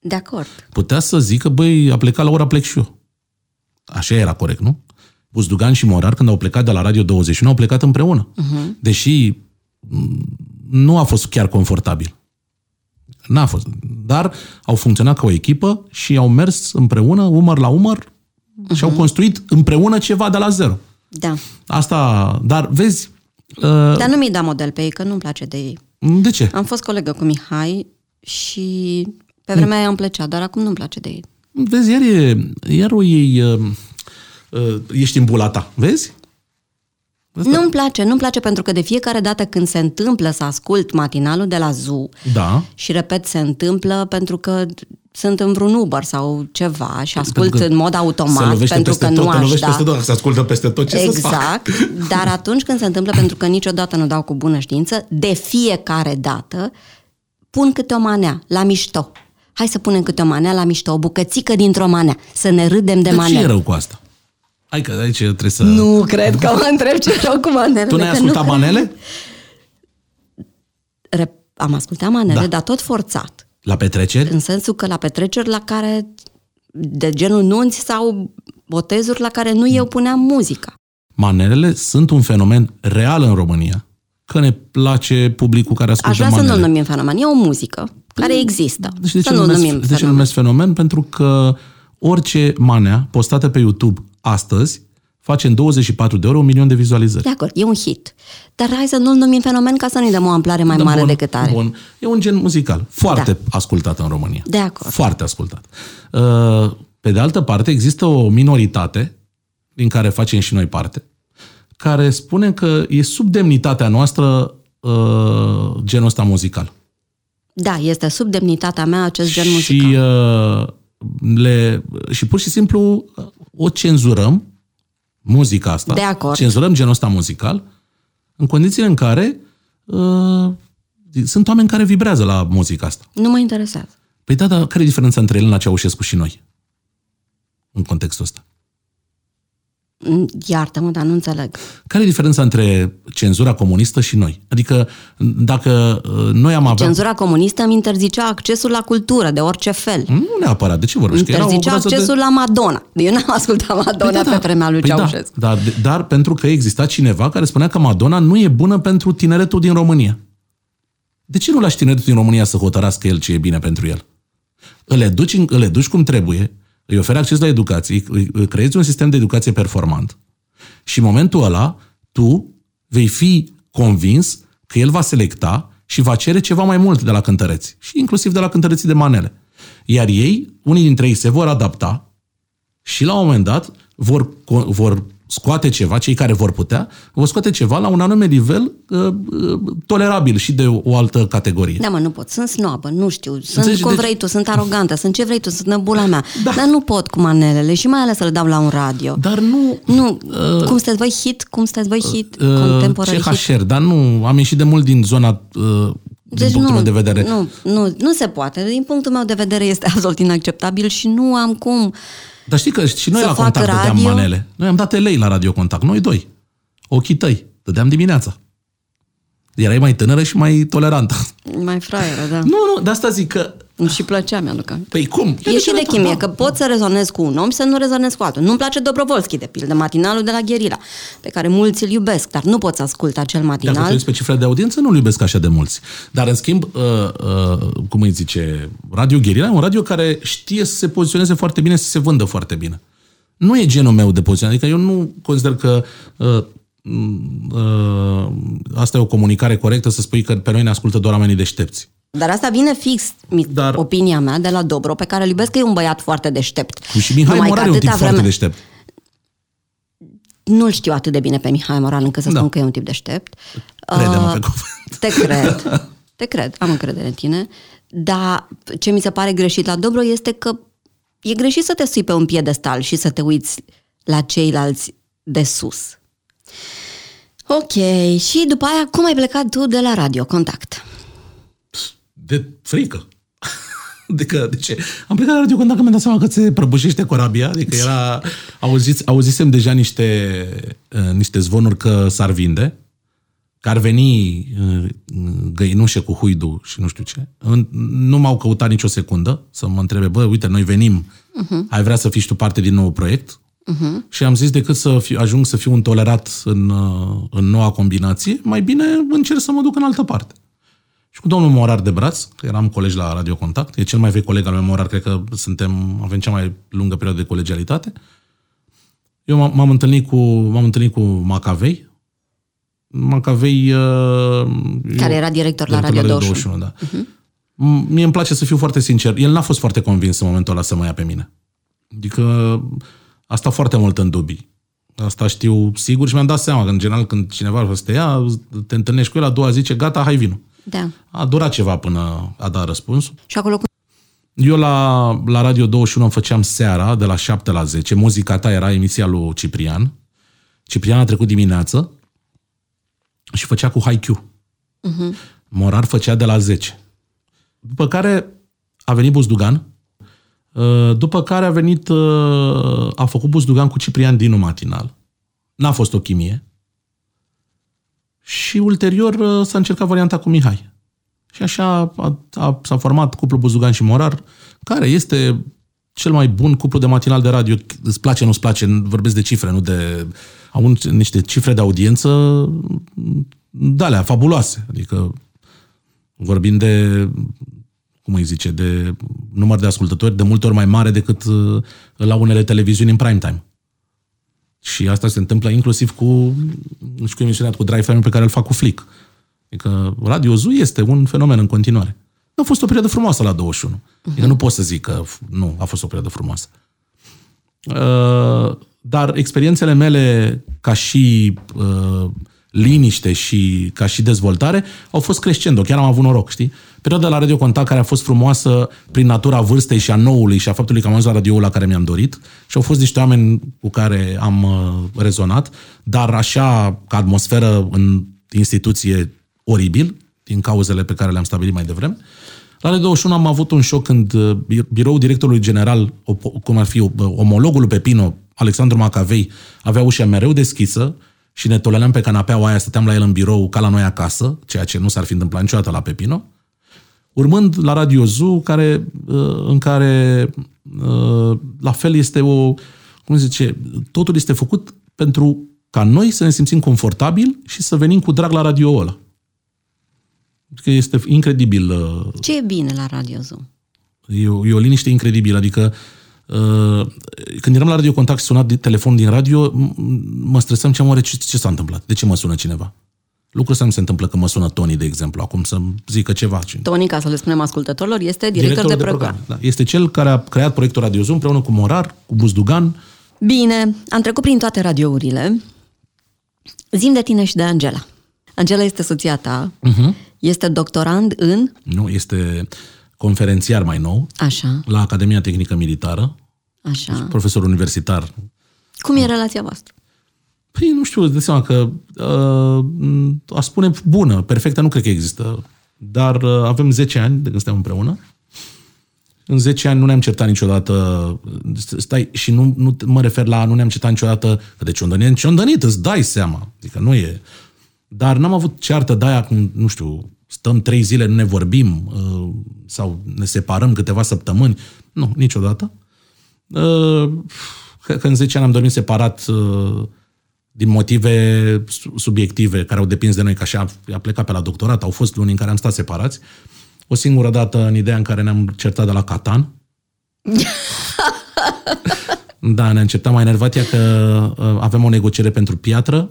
Speaker 3: de acord.
Speaker 2: putea să zică, băi, a plecat la ora plec și eu. Așa era corect, nu? Buzdugan și Morar, când au plecat de la Radio 21, au plecat împreună. Uh-huh. Deși nu a fost chiar confortabil. N-a fost. Dar au funcționat ca o echipă și au mers împreună, umăr la umăr, uh-huh. și au construit împreună ceva de la zero.
Speaker 3: Da.
Speaker 2: Asta, dar vezi... Uh,
Speaker 3: dar nu mi-i da model pe ei, că nu-mi place de ei.
Speaker 2: De ce?
Speaker 3: Am fost colegă cu Mihai și pe vremea aia îmi plăcea, dar acum nu-mi place de ei.
Speaker 2: Vezi, iar, e, iar o ei... Uh, uh, ești în bula ta, vezi?
Speaker 3: Asta... Nu-mi place, nu-mi place pentru că de fiecare dată când se întâmplă să ascult matinalul de la ZU
Speaker 2: da.
Speaker 3: și repet, se întâmplă pentru că sunt în vreun Uber sau ceva și ascult în mod automat pentru că nu aș
Speaker 2: da. peste tot, se ascultă peste tot ce
Speaker 3: Exact, dar atunci când se întâmplă pentru că niciodată nu dau cu bună știință, de fiecare dată pun câte o manea la mișto. Hai să punem câte o manea la mișto, o bucățică dintr-o manea, să ne râdem de, de manea.
Speaker 2: ce e rău cu asta? Hai că aici trebuie să...
Speaker 3: Nu cred că mă întreb ce rău cu manele.
Speaker 2: Tu n-ai ascultat nu... manele?
Speaker 3: Am ascultat manele, da. dar tot forțat.
Speaker 2: La petreceri?
Speaker 3: În sensul că la petreceri la care, de genul nunți sau botezuri la care nu eu puneam muzica.
Speaker 2: Manelele sunt un fenomen real în România. Că ne place publicul care ascultă
Speaker 3: manele.
Speaker 2: Aș
Speaker 3: vrea să nu numim fenomen. E o muzică care păi, există.
Speaker 2: Deci de
Speaker 3: ce
Speaker 2: să nu numesc, numim de ce numesc fenomen? Pentru că orice manea postată pe YouTube astăzi face în 24 de ore un milion de vizualizări.
Speaker 3: De acord, e un hit. Dar hai să nu-l numim fenomen ca să nu-i dăm o amplare mai
Speaker 2: Da,
Speaker 3: mare
Speaker 2: bun,
Speaker 3: decât are.
Speaker 2: Bun. E un gen muzical foarte
Speaker 3: Da.
Speaker 2: ascultat în România.
Speaker 3: De acord.
Speaker 2: Foarte ascultat. Uh, Pe de altă parte, există o minoritate, din care facem și noi parte, care spune că e sub demnitatea noastră uh, genul ăsta muzical.
Speaker 3: Da, este sub demnitatea mea acest gen
Speaker 2: și,
Speaker 3: muzical.
Speaker 2: uh, le, și pur și simplu uh, o cenzurăm, muzica asta,
Speaker 3: De acord.
Speaker 2: cenzurăm genul ăsta muzical, în condițiile în care uh, sunt oameni care vibrează la muzica asta.
Speaker 3: Nu mă interesează.
Speaker 2: Păi da, dar care e diferența între Elena Ceaușescu și noi? În contextul ăsta.
Speaker 3: Mm, Iartă-mă, dar nu înțeleg.
Speaker 2: Care e diferența între cenzura comunistă și noi? Adică dacă uh, noi am avea...
Speaker 3: Cenzura comunistă îmi interzicea accesul la cultură de orice fel.
Speaker 2: Nu neapărat, de ce vorbești? Că era o
Speaker 3: Interzicea
Speaker 2: groază
Speaker 3: accesul
Speaker 2: de...
Speaker 3: la Madonna. Eu n-am ascultat Madonna pe vremea lui
Speaker 2: Păi
Speaker 3: Ceaușescu.
Speaker 2: Da, dar, dar pentru că exista cineva care spunea că Madonna nu e bună pentru tineretul din România. De ce nu lași tineretul din România să hotărască el ce e bine pentru el? Îl educi, în- îl educi cum trebuie, îi oferi acces la educație, îi, îi creezi un sistem de educație performant și în momentul ăla tu vei fi convins că el va selecta și va cere ceva mai mult de la cântăreți și inclusiv de la cântăreții de manele. Iar ei, unii dintre ei se vor adapta și la un moment dat vor, co- vor scoate ceva, cei care vor putea, vor scoate ceva la un anume nivel uh, uh, tolerabil și de o, o altă categorie.
Speaker 3: Da, mă, nu pot. Sunt snobă, nu știu. Sunt
Speaker 2: Înțelegi?
Speaker 3: cum
Speaker 2: Deci-
Speaker 3: vrei tu, sunt arogantă, sunt ce vrei tu, sunt năbula mea.
Speaker 2: Da.
Speaker 3: Dar nu pot cu manelele și mai ales să le dau la un radio.
Speaker 2: Dar nu...
Speaker 3: Nu, cum sunteți voi hit? Cum sunteți voi hit?
Speaker 2: Uh,
Speaker 3: Contemporary hit?
Speaker 2: CHR, dar nu, am ieșit de mult din zona, uh, din
Speaker 3: Deci
Speaker 2: punctul
Speaker 3: nu,
Speaker 2: meu de vedere.
Speaker 3: nu, nu, nu se poate. Din punctul meu de vedere este absolut inacceptabil și nu am cum.
Speaker 2: Dar știi că și noi
Speaker 3: Să
Speaker 2: la
Speaker 3: fac
Speaker 2: contact dădeam
Speaker 3: radio?
Speaker 2: manele. Noi am dat lei la Radio Contact, noi doi. Ochii tăi. Dădeam dimineața. Erai mai tânără și mai tolerantă.
Speaker 3: Mai fraieră, da.
Speaker 2: Nu, nu, de asta zic că...
Speaker 3: Îmi și plăcea, mi-aduc aminte.
Speaker 2: Păi cum?
Speaker 3: E și de chimie,
Speaker 2: Da.
Speaker 3: că pot să rezonez cu un om și să nu rezonez cu altul. Nu-mi place Dobrovolski, de pildă, matinalul de la Gherila, pe care mulți îl iubesc, dar nu pot să ascult acel
Speaker 2: Dacă
Speaker 3: matinal.
Speaker 2: te uiți pe cifre de audiență, nu-l iubesc așa de mulți. Dar, în schimb, uh, uh, cum îi zice, Radio Gherila e un radio care știe să se poziționeze foarte bine, să se vândă foarte bine. Nu e genul meu de poziționare. Adică eu nu consider că uh, uh, asta e o comunicare corectă să spui că pe noi ne ascultă doar oamenii deștepți.
Speaker 3: Dar asta vine fix, mi-
Speaker 2: Dar-
Speaker 3: opinia mea, de la Dobro, pe care îl iubesc, că e un băiat foarte deștept.
Speaker 2: Cum și Mihai
Speaker 3: Numai că
Speaker 2: Morar e un tip
Speaker 3: atâta
Speaker 2: foarte
Speaker 3: vreme-
Speaker 2: deștept.
Speaker 3: Nu-l știu atât de bine pe Mihai Moral încât să
Speaker 2: Da.
Speaker 3: spun că e un tip deștept.
Speaker 2: Crede-mă
Speaker 3: Uh,
Speaker 2: pe cuvânt.
Speaker 3: Te cred. Te cred, am încredere în tine. Dar ce mi se pare greșit la Dobro este că e greșit să te sui pe un piedestal și să te uiți la ceilalți de sus. Ok, și după aia, cum ai plecat tu de la Radio Contact?
Speaker 2: De frică. Adică, de ce? Am plecat la Radio Contact că mi-am dat seama că se prăbușește corabia, adică era, auziți, auzisem deja niște, uh, niște zvonuri că s-ar vinde, că ar veni uh, găinușe cu huidu și nu știu ce. În- Nu m-au căutat nicio secundă să mă întrebe, bă, uite, noi venim, uh-huh. ai vrea să fii și tu parte din nou proiect? Uh-huh. Și am zis, decât să fiu, ajung să fiu un tolerat în, uh, în noua combinație, mai bine încerc să mă duc în altă parte. Și cu domnul Morar de braț, că eram colegi la Radio Contact, e cel mai vechi coleg al meu Morar, cred că suntem, avem cea mai lungă perioadă de colegialitate. Eu m-am, m-am întâlnit cu, m-am întâlnit cu Macavei. Macavei... Uh,
Speaker 3: Care
Speaker 2: eu-
Speaker 3: era director la
Speaker 2: director
Speaker 3: Radio 21.
Speaker 2: da. Uh-huh. Mie îmi place să fiu foarte sincer. El n-a fost foarte convins în momentul ăla să mă ia pe mine. Adică a stat foarte mult în dubii. Asta știu sigur și mi-am dat seama că, în general, când cineva vrea să te ia, te întâlnești cu el, a doua zice, gata, hai vino.
Speaker 3: Da.
Speaker 2: A durat ceva până a dat răspunsul.
Speaker 3: Și acolo cum
Speaker 2: Eu la, la Radio 21 îmi făceam seara, de la 7 la 10. Muzica ta era emisia lui Ciprian. Ciprian a trecut dimineață și făcea cu Haikyuu. Uh-huh. Morar făcea de la 10. După care a venit Buzdugan, uh, după care a venit, uh, a făcut Buzdugan cu Ciprian Dinu matinal. N-a fost o chimie. Și ulterior uh, s-a încercat varianta cu Mihai. Și așa a, a, s-a format cuplul Buzugan și Morar, care este cel mai bun cuplu de matinal de radio. Îți place, nu-ți place, vorbesc de cifre, nu de... Au un- niște cifre de audiență de-alea, fabuloase. Adică vorbim de, cum îi zice, de număr de ascultători de multe ori mai mare decât uh, la unele televiziuni în prime time. Și asta se întâmplă inclusiv cu, nu știu cum emisiunea cu Drive Time pe care îl fac cu Flick. Adică Radio Zoo este un fenomen în continuare. A fost o perioadă frumoasă la 21. Uh-huh. Adică nu pot să zic că nu, a fost o perioadă frumoasă. Uh, dar experiențele mele ca și uh, liniște și ca și dezvoltare au fost crescendo. Chiar am avut noroc, știi? Perioada la Radio Contact care a fost frumoasă prin natura vârstei și a noului și a faptului că am ajuns la radio la care mi-am dorit și au fost niște oameni cu care am uh, rezonat, dar așa ca atmosferă în instituție oribil, din cauzele pe care le-am stabilit mai devreme. La Radio 21 am avut un șoc când uh, biroul directorului general, cum ar fi uh, omologul Pepino, Alexandru Macavei, avea ușa mereu deschisă și ne toleream pe canapeaua aia, stăteam la el în birou ca la noi acasă, ceea ce nu s-ar fi întâmplat niciodată la Pepino, urmând la Radio Zoo, care, uh, în care la fel este o, cum zice, totul este făcut pentru ca noi să ne simțim confortabil și să venim cu drag la radio ăla. Că este incredibil.
Speaker 3: Ce e bine la Radio Zoo?
Speaker 2: E o, e o liniște incredibilă, adică uh, când eram la Radio Contact și sunat de telefon din radio, mă stresam ce oare ce, ce s-a întâmplat? De ce mă sună cineva? Lucrul ăsta nu se întâmplă că mă sună Tony, de exemplu, acum să-mi zică ceva.
Speaker 3: Tony, ca să le spunem ascultătorilor, este director, director de, de program. program.
Speaker 2: Da. Este cel care a creat proiectul Radio Zoom împreună cu Morar, cu Buzdugan.
Speaker 3: Bine, am trecut prin toate radiourile. Zim de tine și de Angela. Angela este soția ta, uh-huh. este doctorand în...
Speaker 2: Nu, este conferențiar mai nou.
Speaker 3: Așa.
Speaker 2: La Academia Tehnică Militară.
Speaker 3: Așa.
Speaker 2: Profesor universitar.
Speaker 3: Cum e relația voastră?
Speaker 2: Păi, nu știu, de seama că uh, aș spune bună, perfectă nu cred că există, dar uh, avem 10 ani de când suntem împreună. În 10 ani nu ne-am certat niciodată, stai, și nu, nu mă refer la nu ne-am certat niciodată, că de ciondănit, ciondănit, îți dai seama. Adică nu e... Dar n-am avut ceartă de aia cum, nu știu, stăm trei zile, nu ne vorbim uh, sau ne separăm câteva săptămâni. Nu, niciodată. Uh, că în 10 ani am dormit separat uh, din motive subiective care au depins de noi, ca și a, a plecat pe la doctorat, au fost luni în care am stat separați. O singură dată în ideea în care ne-am certat de la Catan. da, ne-am certat mai enervat ea că avem o negociere pentru piatră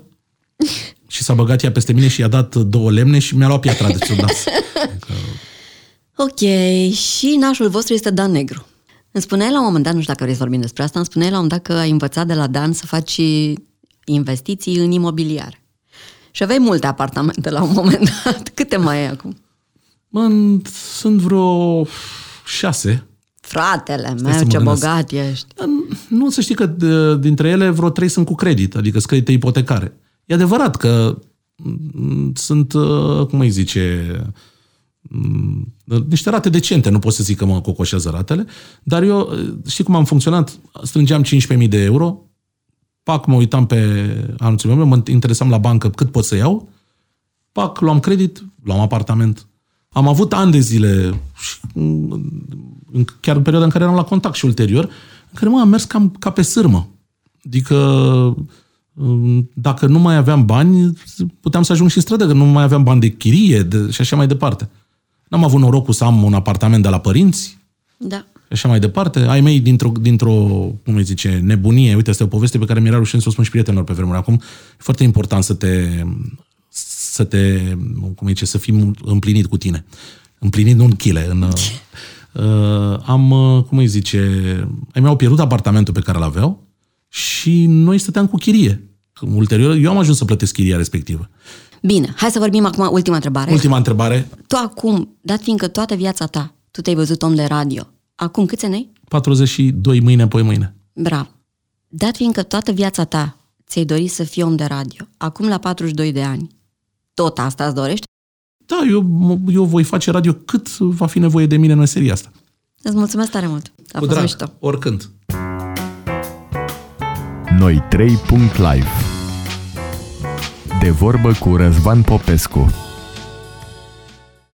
Speaker 2: și s-a băgat ea peste mine și i-a dat două lemne și mi-a luat piatra de sub nas.
Speaker 3: Ok, și nașul vostru este Dan Negru. Îmi spuneai la un moment dat, nu știu dacă vreți să vorbim despre asta, îmi spuneai la un moment dat că ai învățat de la Dan să faci investiții în imobiliar. Și aveai multe apartamente la un moment dat. Câte mai ai acum?
Speaker 2: Mă, sunt vreo șase.
Speaker 3: Fratele meu, ce bogat ești.
Speaker 2: Nu, să știi că dintre ele vreo trei sunt cu credit, adică sunt credite ipotecare. E adevărat că mm, sunt, uh, cum îi zice, mm, niște rate decente, nu pot să zic că mă cocoșează ratele, dar eu, uh, știi cum am funcționat? Strângeam 15.000 de euro, pac, mă uitam pe anunțul meu, mă interesam la bancă cât pot să iau, pac, luam credit, luam apartament. Am avut ani de zile, mm, chiar în perioada în care eram la contact și ulterior, în care mă, am mers cam ca pe sârmă. Adică dacă nu mai aveam bani, puteam să ajung și în stradă, că nu mai aveam bani de chirie de, și așa mai departe. N-am avut norocul să am un apartament de la părinți.
Speaker 3: Da.
Speaker 2: Și așa mai departe. Ai mei, dintr-o, dintr-o cum îi zice, nebunie, uite, asta e o poveste pe care mi-era rușine să o spun și prietenilor pe vremuri. Acum, e foarte important să te, să te, cum îi zice, să fii împlinit cu tine. Împlinit nu în chile, în... Uh, am, cum îi zice, ai mei au pierdut apartamentul pe care l-aveau și noi stăteam cu chirie. Ulterior, eu am ajuns să plătesc chiria respectivă.
Speaker 3: Bine, hai să vorbim acum ultima întrebare.
Speaker 2: Ultima întrebare.
Speaker 3: Tu acum, dat fiindcă toată viața ta, tu te-ai văzut om de radio, acum câți ani ai?
Speaker 2: 42 mâine, apoi mâine.
Speaker 3: Bravo. Dat fiindcă toată viața ta ți-ai dorit să fii om de radio, acum la 42 de ani, tot asta îți dorești?
Speaker 2: Da, eu, eu voi face radio cât va fi nevoie de mine în seria asta.
Speaker 3: Îți mulțumesc tare mult.
Speaker 2: A Cu fost drag, mișto. oricând.
Speaker 1: Noi 3.live De vorbă cu Răzvan Popescu